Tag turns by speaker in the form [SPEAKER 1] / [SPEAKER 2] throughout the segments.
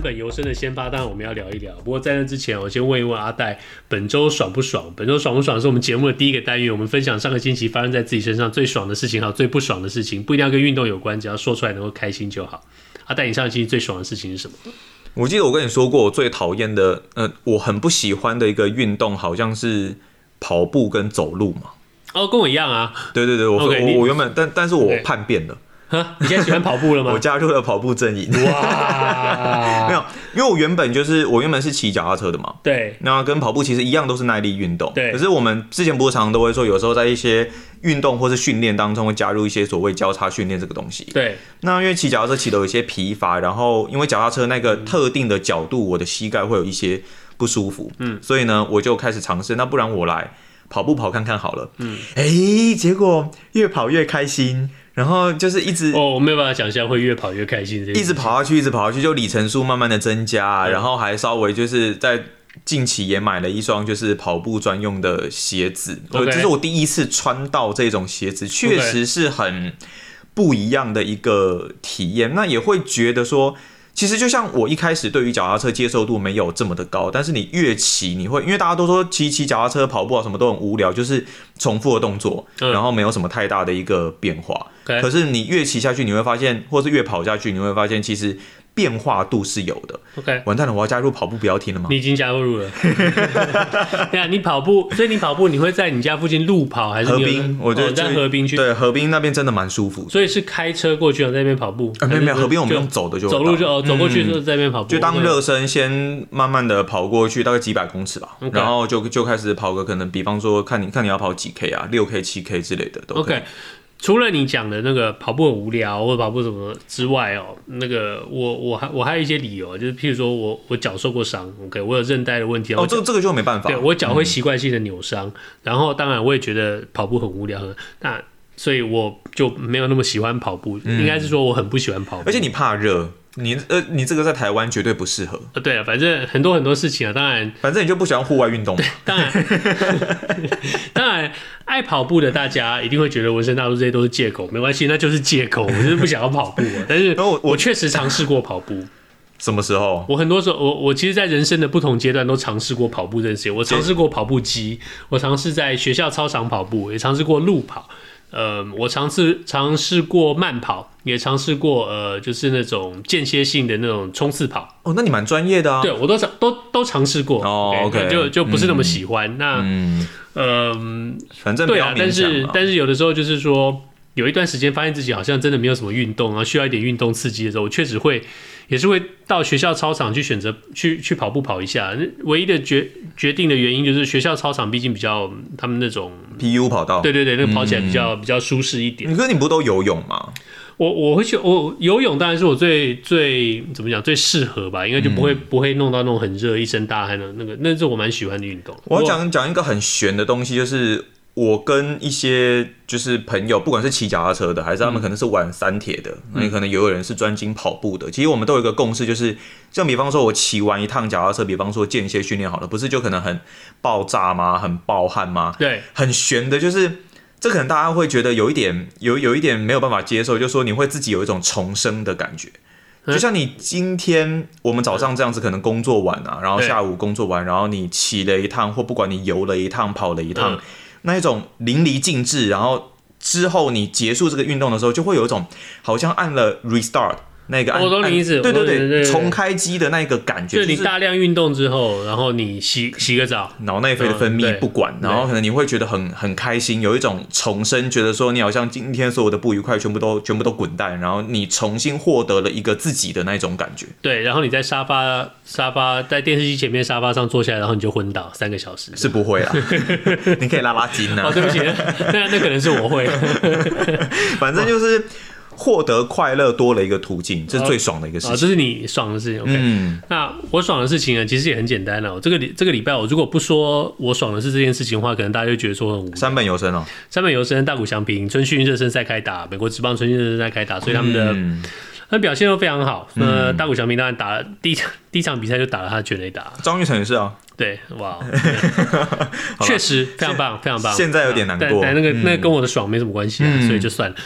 [SPEAKER 1] 三本游生的先发，当然我们要聊一聊。不过在那之前，我先问一问阿戴，本周爽不爽？本周爽不爽是我们节目的第一个单元，我们分享上个星期发生在自己身上最爽的事情，还有最不爽的事情，不一定要跟运动有关，只要说出来能够开心就好。阿戴，你上个星期最爽的事情是什么？
[SPEAKER 2] 我记得我跟你说过，我最讨厌的，呃，我很不喜欢的一个运动，好像是跑步跟走路嘛。
[SPEAKER 1] 哦，跟我一样啊。
[SPEAKER 2] 对对对，我
[SPEAKER 1] Okay,
[SPEAKER 2] 我我原本，但但是我叛变了。
[SPEAKER 1] 你现在喜欢跑步了吗？
[SPEAKER 2] 我加入了跑步阵营。哇，没有，因为我原本就是我原本是骑脚踏车的嘛。
[SPEAKER 1] 对。
[SPEAKER 2] 那跟跑步其实一样，都是耐力运动。
[SPEAKER 1] 对。
[SPEAKER 2] 可是我们之前不是常常都会说，有时候在一些运动或是训练当中会加入一些所谓交叉训练这个东西。
[SPEAKER 1] 对。
[SPEAKER 2] 那因为骑脚踏车骑的有一些疲乏，然后因为脚踏车那个特定的角度，我的膝盖会有一些不舒服。嗯。所以呢，我就开始尝试，那不然我来跑步跑看看好了。嗯。哎，结果越跑越开心。然后就是一直
[SPEAKER 1] 哦，我没有办法想象会越跑越开心，
[SPEAKER 2] 一直跑下去，一直跑下去，就里程数慢慢的增加，嗯、然后还稍微就是在近期也买了一双就是跑步专用的鞋子，这.是我第一次穿到这种鞋子，确实是很不一样的一个体验。那也会觉得说。其实就像我一开始对于脚踏车接受度没有这么的高，但是你越骑，你会因为大家都说骑骑脚踏车、跑步啊什么都很无聊，就是重复的动作，嗯、然后没有什么太大的一个变化。可是你越骑下去，你会发现，或是越跑下去，你会发现其实。变化度是有的。
[SPEAKER 1] OK，
[SPEAKER 2] 完蛋了，我要加入跑步标题了吗？
[SPEAKER 1] 你已经加入了。对啊，你跑步，所以你跑步，你会在你家附近路跑还是？
[SPEAKER 2] 河滨，我觉得
[SPEAKER 1] 在河滨去。
[SPEAKER 2] 对，河滨那边真的蛮舒服。
[SPEAKER 1] 所以是开车过去，在那边跑步。
[SPEAKER 2] 没有没有，河边我们用走的就
[SPEAKER 1] 走路就哦，走过去就在那边跑步。
[SPEAKER 2] 就当热身，先慢慢的跑过去，大概几百公尺吧，然后就就开始跑个可能，比方说看你看你要跑几 K 啊，六 K、七 K 之类的都
[SPEAKER 1] OK。除了你讲的那个跑步很无聊或者跑步什么之外哦，那个我我还我还有一些理由，就是譬如说我我脚受过伤，OK，我有韧带的问题。
[SPEAKER 2] 哦，这个这个就没办法。
[SPEAKER 1] 对，我脚会习惯性的扭伤，嗯、然后当然我也觉得跑步很无聊，那所以我就没有那么喜欢跑步。嗯、应该是说我很不喜欢跑步，
[SPEAKER 2] 而且你怕热。你呃，你这个在台湾绝对不适合。
[SPEAKER 1] 呃，对啊，反正很多很多事情啊，当然，
[SPEAKER 2] 反正你就不喜欢户外运动。
[SPEAKER 1] 嘛，当然，当然，爱跑步的大家一定会觉得纹身大叔这些都是借口，没关系，那就是借口，我就是不想要跑步。但是，我我确实尝试过跑步。
[SPEAKER 2] 什么时候？
[SPEAKER 1] 我很多时候，我我其实，在人生的不同阶段都尝试过跑步这件事情。我尝试过跑步机，我尝试在学校操场跑步，也尝试过路跑。呃，我尝试尝试过慢跑，也尝试过呃，就是那种间歇性的那种冲刺跑。
[SPEAKER 2] 哦，那你蛮专业的啊。
[SPEAKER 1] 对，我都尝都都尝试过。
[SPEAKER 2] 哦，OK，
[SPEAKER 1] 就就不是那么喜欢。
[SPEAKER 2] 嗯、
[SPEAKER 1] 那嗯，呃、
[SPEAKER 2] 反正
[SPEAKER 1] 对啊，但是但是有的时候就是说，有一段时间发现自己好像真的没有什么运动，然后需要一点运动刺激的时候，我确实会。也是会到学校操场去选择去去跑步跑一下，唯一的决决定的原因就是学校操场毕竟比较他们那种
[SPEAKER 2] PU 跑道，
[SPEAKER 1] 对对对，那个跑起来比较、嗯、比较舒适一点。
[SPEAKER 2] 你哥你不都游泳吗？
[SPEAKER 1] 我我会去我游泳当然是我最最怎么讲最适合吧，应该就不会、嗯、不会弄到那种很热一身大汗的那个，那是我蛮喜欢的运动。
[SPEAKER 2] 我要讲讲一个很玄的东西，就是。我跟一些就是朋友，不管是骑脚踏车的，还是他们可能是玩三铁的，那、嗯、可能有有人是专精跑步的。其实我们都有一个共识，就是像比方说，我骑完一趟脚踏车，比方说间歇训练好了，不是就可能很爆炸吗？很爆汗吗？
[SPEAKER 1] 对，
[SPEAKER 2] 很悬的，就是这可能大家会觉得有一点有有一点没有办法接受，就是说你会自己有一种重生的感觉，就像你今天我们早上这样子，可能工作完啊，然后下午工作完，然后你骑了一趟，或不管你游了一趟、跑了一趟。嗯那一种淋漓尽致，然后之后你结束这个运动的时候，就会有一种好像按了 restart。那个，
[SPEAKER 1] 我懂你意思，
[SPEAKER 2] 对对对，重开机的那个感觉，
[SPEAKER 1] 就是你大量运动之后，然后你洗洗个澡，
[SPEAKER 2] 脑内啡的分泌不管，然后可能你会觉得很很开心，有一种重生，觉得说你好像今天所有的不愉快全部都全部都滚蛋，然后你重新获得了一个自己的那种感觉。
[SPEAKER 1] 对，然后你在沙发沙发在电视机前面沙发上坐下来，然后你就昏倒三个小时，
[SPEAKER 2] 是不会啊，你可以拉拉筋呢。
[SPEAKER 1] 哦，对不起，那那可能是我会，
[SPEAKER 2] 反正就是。获得快乐多了一个途径，这是最爽的一个事情。
[SPEAKER 1] 啊，这是你爽的事情。OK，、嗯、那我爽的事情呢，其实也很简单了。这个礼这个礼拜，我如果不说我爽的是这件事情的话，可能大家就觉得说很无聊。
[SPEAKER 2] 山本由伸哦，
[SPEAKER 1] 山本由伸、大谷翔平、春训热身赛开打，美国职棒春训热身赛开打，所以他们的。嗯他表现都非常好。那，大谷翔平当然打了第一场第一场比赛就打了他的全垒打。
[SPEAKER 2] 张玉成也是啊。
[SPEAKER 1] 对，哇，确实非常棒，非常棒。
[SPEAKER 2] 现在有点
[SPEAKER 1] 难过，那个那个跟我的爽没什么关系啊，所以就算了。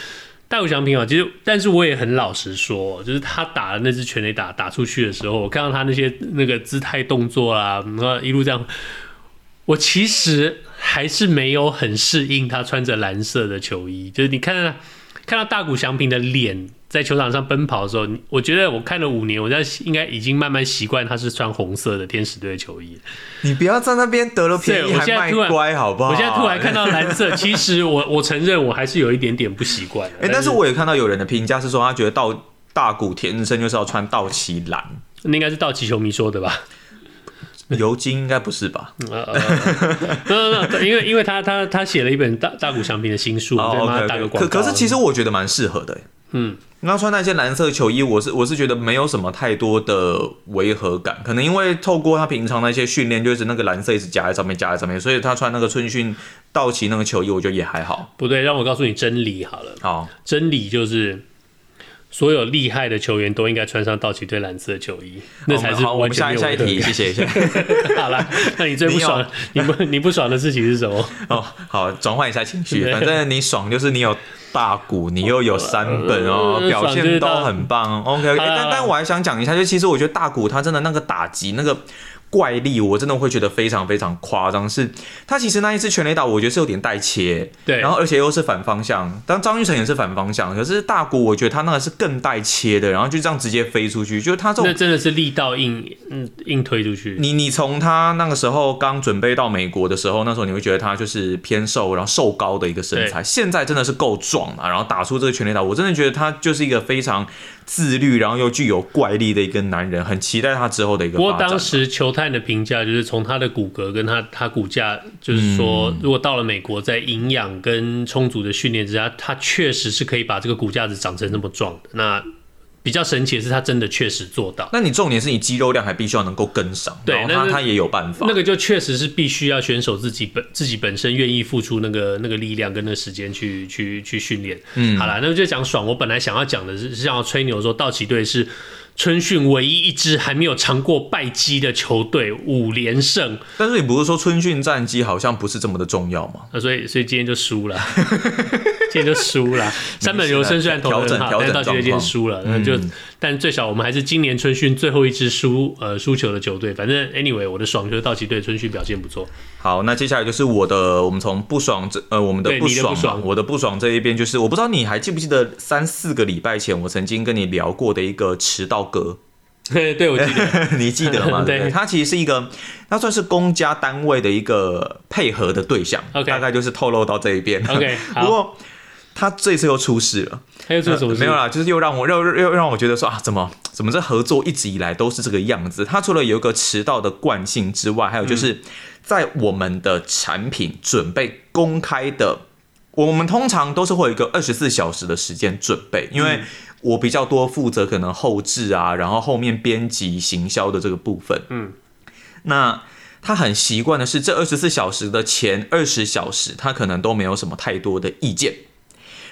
[SPEAKER 1] 大谷翔平啊，其实但是我也很老实说，就是他打的那支全垒打打出去的时候，我看到他那些那个姿态动作啊，然后一路这样，我其实还是没有很适应他穿着蓝色的球衣。就是你看看到大谷翔平的脸。在球场上奔跑的时候，我觉得我看了五年，我在应该已经慢慢习惯他是穿红色的天使队的球衣。
[SPEAKER 2] 你不要在那边得了便宜还卖乖好不好？
[SPEAKER 1] 我现在突然看到蓝色，其实我 我承认我还是有一点点不习惯。
[SPEAKER 2] 哎，但是我也看到有人的评价是说，他觉得到大谷天生就是要穿道奇蓝，
[SPEAKER 1] 那应该是道奇球迷说的吧？
[SPEAKER 2] 尤金应该不是吧？
[SPEAKER 1] 因为因为他他他写了一本大大谷翔平的新书，对吗？打个广告。
[SPEAKER 2] 可可是其实我觉得蛮适合的。嗯，那穿那件蓝色球衣，我是我是觉得没有什么太多的违和感，可能因为透过他平常那些训练，就是那个蓝色一直夹在上面，夹在上面，所以他穿那个春训道奇那个球衣，我觉得也还好。
[SPEAKER 1] 不对，让我告诉你真理好了。好，真理就是所有厉害的球员都应该穿上道奇队蓝色的球衣，那才是完全没有违和感。下一题，谢谢谢谢。好了，那你最不爽，你，你不你不爽的事情是什么？
[SPEAKER 2] 哦，好，转换一下情绪，反正你爽就是你有。大谷，你又有三本哦，表现都很棒。OK，, 但但我还想讲一下，就其实我觉得大谷他真的那个打击那个。怪力，我真的会觉得非常非常夸张。是他其实那一次全垒打，我觉得是有点带切，对，然后而且又是反方向。当张玉成也是反方向，可是大谷，我觉得他那个是更带切的，然后就这样直接飞出去，就是他这种
[SPEAKER 1] 那真的是力道硬，嗯，硬推出去。
[SPEAKER 2] 你你从他那个时候刚准备到美国的时候，那时候你会觉得他就是偏瘦，然后瘦高的一个身材，现在真的是够壮了，然后打出这个全垒打，我真的觉得他就是一个非常。自律，然后又具有怪力的一个男人，很期待他之后的一个。
[SPEAKER 1] 不过当时球探的评价就是从他的骨骼跟他他骨架，就是说，如果到了美国，在营养跟充足的训练之下，他确实是可以把这个骨架子长成那么壮的。那比较神奇的是，他真的确实做到。
[SPEAKER 2] 那你重点是你肌肉量还必须要能够跟上，对，那他也有办法。
[SPEAKER 1] 那个就确实是必须要选手自己本自己本身愿意付出那个那个力量跟那个时间去去去训练。嗯，好了，那就讲爽。我本来想要讲的是是想要吹牛说道奇队是春训唯一一支还没有尝过败绩的球队，五连胜。
[SPEAKER 2] 但是你不是说春训战绩好像不是这么的重要吗？
[SPEAKER 1] 那所以所以今天就输了。今天就输了，三本柔生虽然投的很好，但是到今天输了，那就，但最少我们还是今年春训最后一支输呃输球的球队。反正 anyway，我的爽就是道奇队春训表现不错。
[SPEAKER 2] 好，那接下来就是我的，我们从不爽这呃我们的不爽，不爽我的不爽这一边就是，我不知道你还记不记得三四个礼拜前我曾经跟你聊过的一个迟到哥。
[SPEAKER 1] 对，我记得，
[SPEAKER 2] 你记得吗？对，他其实是一个，他算是公家单位的一个配合的对象。Okay. 大概就是透露到这一边。
[SPEAKER 1] OK，
[SPEAKER 2] 不过。他这次又出事了，
[SPEAKER 1] 他又做什么事？
[SPEAKER 2] 没有啦，就是又让我又又又让我觉得说啊，怎么怎么这合作一直以来都是这个样子？他除了有一个迟到的惯性之外，还有就是在我们的产品准备公开的，我们通常都是会有一个二十四小时的时间准备，因为我比较多负责可能后置啊，然后后面编辑行销的这个部分。嗯，那他很习惯的是这二十四小时的前二十小时，他可能都没有什么太多的意见。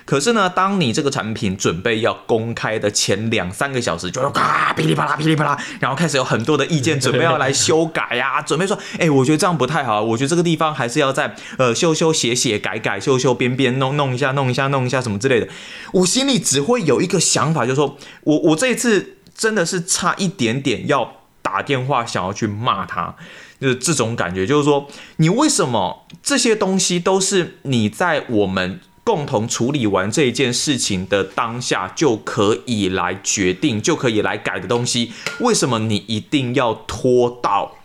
[SPEAKER 2] 可是呢，当你这个产品准备要公开的前两三个小时，就咔噼里啪啦噼里啪啦，然后开始有很多的意见，准备要来修改呀、啊，准备说，哎，我觉得这样不太好，我觉得这个地方还是要再呃修修写写改改修修边边弄弄一下弄一下弄一下什么之类的。我心里只会有一个想法，就是说我我这一次真的是差一点点要打电话想要去骂他，就是这种感觉，就是说你为什么这些东西都是你在我们。共同处理完这一件事情的当下就可以来决定，就可以来改的东西，为什么你一定要拖到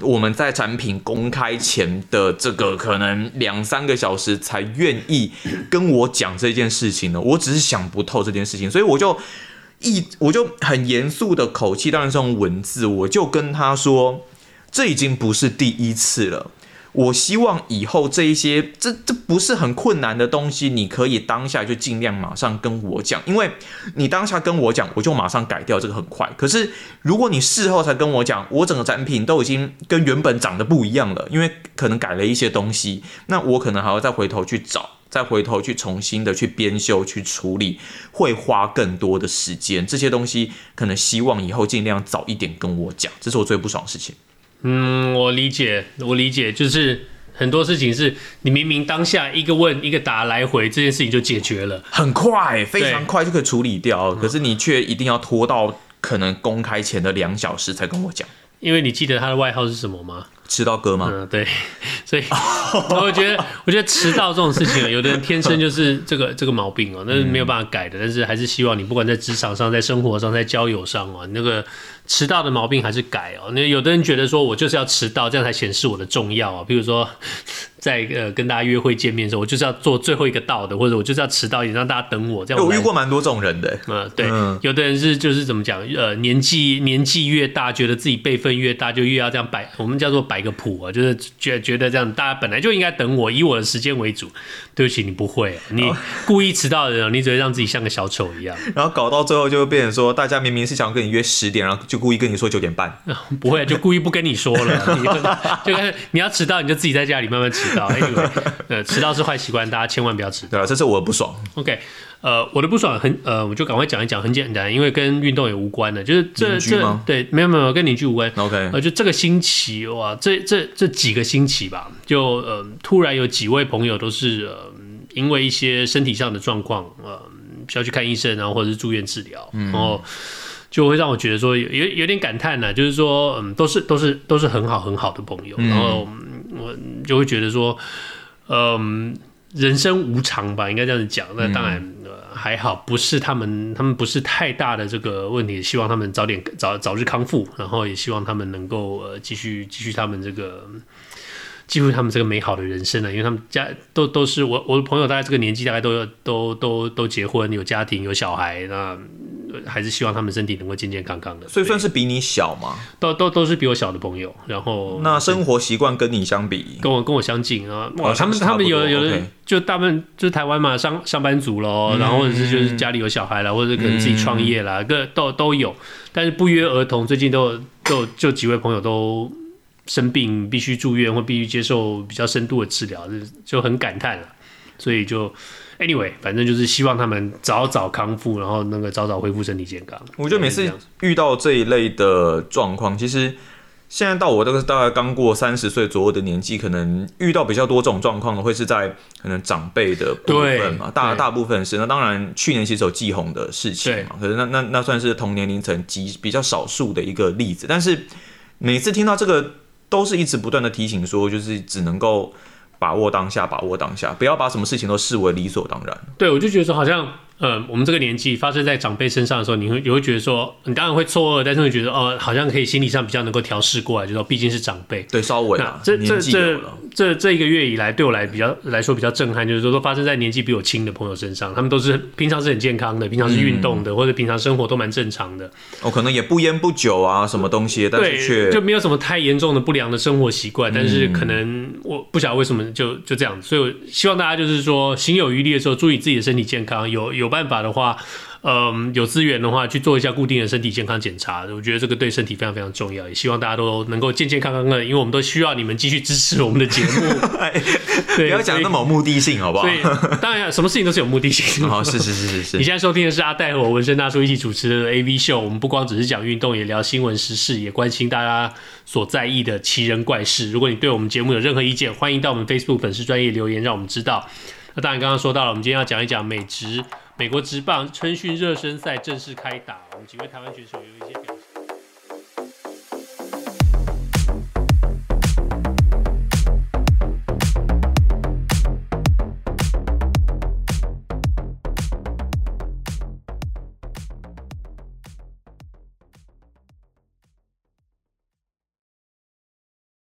[SPEAKER 2] 我们在产品公开前的这个可能两三个小时才愿意跟我讲这件事情呢？我只是想不透这件事情，所以我就一我就很严肃的口气，当然是用文字，我就跟他说，这已经不是第一次了。我希望以后这一些，这这不是很困难的东西，你可以当下就尽量马上跟我讲，因为你当下跟我讲，我就马上改掉，这个很快。可是如果你事后才跟我讲，我整个产品都已经跟原本长得不一样了，因为可能改了一些东西，那我可能还要再回头去找，再回头去重新的去编修、去处理，会花更多的时间。这些东西可能希望以后尽量早一点跟我讲，这是我最不爽的事情。
[SPEAKER 1] 嗯，我理解，我理解，就是很多事情是你明明当下一个问一个答来回，这件事情就解决了，
[SPEAKER 2] 很快，非常快就可以处理掉。可是你却一定要拖到可能公开前的两小时才跟我讲，
[SPEAKER 1] 因为你记得他的外号是什么吗？
[SPEAKER 2] 迟到哥吗？
[SPEAKER 1] 嗯，对，所以 我觉得，我觉得迟到这种事情啊，有的人天生就是这个这个毛病哦，那是没有办法改的。但是还是希望你不管在职场上、在生活上、在交友上啊，那个迟到的毛病还是改哦。那有的人觉得说我就是要迟到，这样才显示我的重要啊。比如说。在呃跟大家约会见面的时候，我就是要做最后一个到的，或者我就是要迟到一点让大家等我。这样我，
[SPEAKER 2] 我遇过蛮多这种人的。
[SPEAKER 1] 嗯，对，嗯、有的人是就是怎么讲，呃，年纪年纪越大，觉得自己辈分越大，就越要这样摆，我们叫做摆个谱啊，就是觉觉得这样大家本来就应该等我，以我的时间为主。对不起，你不会，你故意迟到的人，你只会让自己像个小丑一样。
[SPEAKER 2] 然后搞到最后就会变成说，大家明明是想跟你约十点，然后就故意跟你说九点半。
[SPEAKER 1] 不会，就故意不跟你说了，就跟你要迟到，你就自己在家里慢慢迟到。Anyway, 呃，迟到是坏习惯，大家千万不要迟到。
[SPEAKER 2] 对啊，这是我的不爽。
[SPEAKER 1] OK，呃，我的不爽很呃，我就赶快讲一讲，很简单，因为跟运动也无关的，就是这这对，没有没有跟邻居无关。
[SPEAKER 2] OK，
[SPEAKER 1] 呃，就这个星期哇，这这这几个星期吧，就呃，突然有几位朋友都是呃，因为一些身体上的状况，呃，需要去看医生，然后或者是住院治疗，嗯、然后就会让我觉得说有有有点感叹呢，就是说嗯，都是都是都是很好很好的朋友，嗯、然后我就会觉得说。嗯，人生无常吧，应该这样子讲。那当然、呃、还好，不是他们，他们不是太大的这个问题。希望他们早点早早日康复，然后也希望他们能够呃继续继续他们这个继续他们这个美好的人生呢。因为他们家都都是我我的朋友，大概这个年纪大概都有都都都结婚，有家庭，有小孩那。还是希望他们身体能够健健康康的，
[SPEAKER 2] 所以算是比你小嘛，
[SPEAKER 1] 都都都是比我小的朋友。然后
[SPEAKER 2] 那生活习惯跟你相比，
[SPEAKER 1] 跟我跟我相近啊。哇，他们他们有有的就大部分就是台湾嘛，上上班族喽，然后或者是就是家里有小孩了，或者可能自己创业啦，各都都有。但是不约而同，最近都都就几位朋友都生病，必须住院或必须接受比较深度的治疗，就就很感叹了。所以就。Anyway，反正就是希望他们早早康复，然后那个早早恢复身体健康。
[SPEAKER 2] 我觉得每次遇到这一类的状况，其实现在到我这个大概刚过三十岁左右的年纪，可能遇到比较多这种状况的，会是在可能长辈的部分嘛，大大部分是。那当然，去年其实有季红的事情嘛，可是那那那算是同年龄层极比较少数的一个例子。但是每次听到这个，都是一直不断的提醒说，就是只能够。把握当下，把握当下，不要把什么事情都视为理所当然。
[SPEAKER 1] 对，我就觉得说，好像。呃，我们这个年纪发生在长辈身上的时候，你会你会觉得说，你当然会错愕，但是会觉得哦，好像可以心理上比较能够调试过来，就说毕竟是长辈。
[SPEAKER 2] 对，稍微啊，
[SPEAKER 1] 这这这这这一个月以来，对我来比较来说比较震撼，就是说都发生在年纪比我轻的朋友身上，他们都是平常是很健康的，平常是运动的，嗯、或者平常生活都蛮正常的。
[SPEAKER 2] 哦，可能也不烟不酒啊，什么东西，但是却
[SPEAKER 1] 就没有什么太严重的不良的生活习惯，但是可能我不晓得为什么就就这样子，所以我希望大家就是说，行有余力的时候，注意自己的身体健康，有有办法的话。嗯，有资源的话，去做一下固定的身体健康检查，我觉得这个对身体非常非常重要。也希望大家都能够健健康康的，因为我们都需要你们继续支持我们的节目。
[SPEAKER 2] 对，不要讲那么有目的性，好不好？
[SPEAKER 1] 所以当然，什么事情都是有目的性。
[SPEAKER 2] 好，是是是是是。
[SPEAKER 1] 你现在收听的是阿戴和我纹身大叔一起主持的 AV 秀，我们不光只是讲运动，也聊新闻时事，也关心大家所在意的奇人怪事。如果你对我们节目有任何意见，欢迎到我们 Facebook 粉丝专业留言，让我们知道。那当然，刚刚说到了，我们今天要讲一讲美职。美国职棒春训热身赛正式开打，我们几位台湾选手有一些。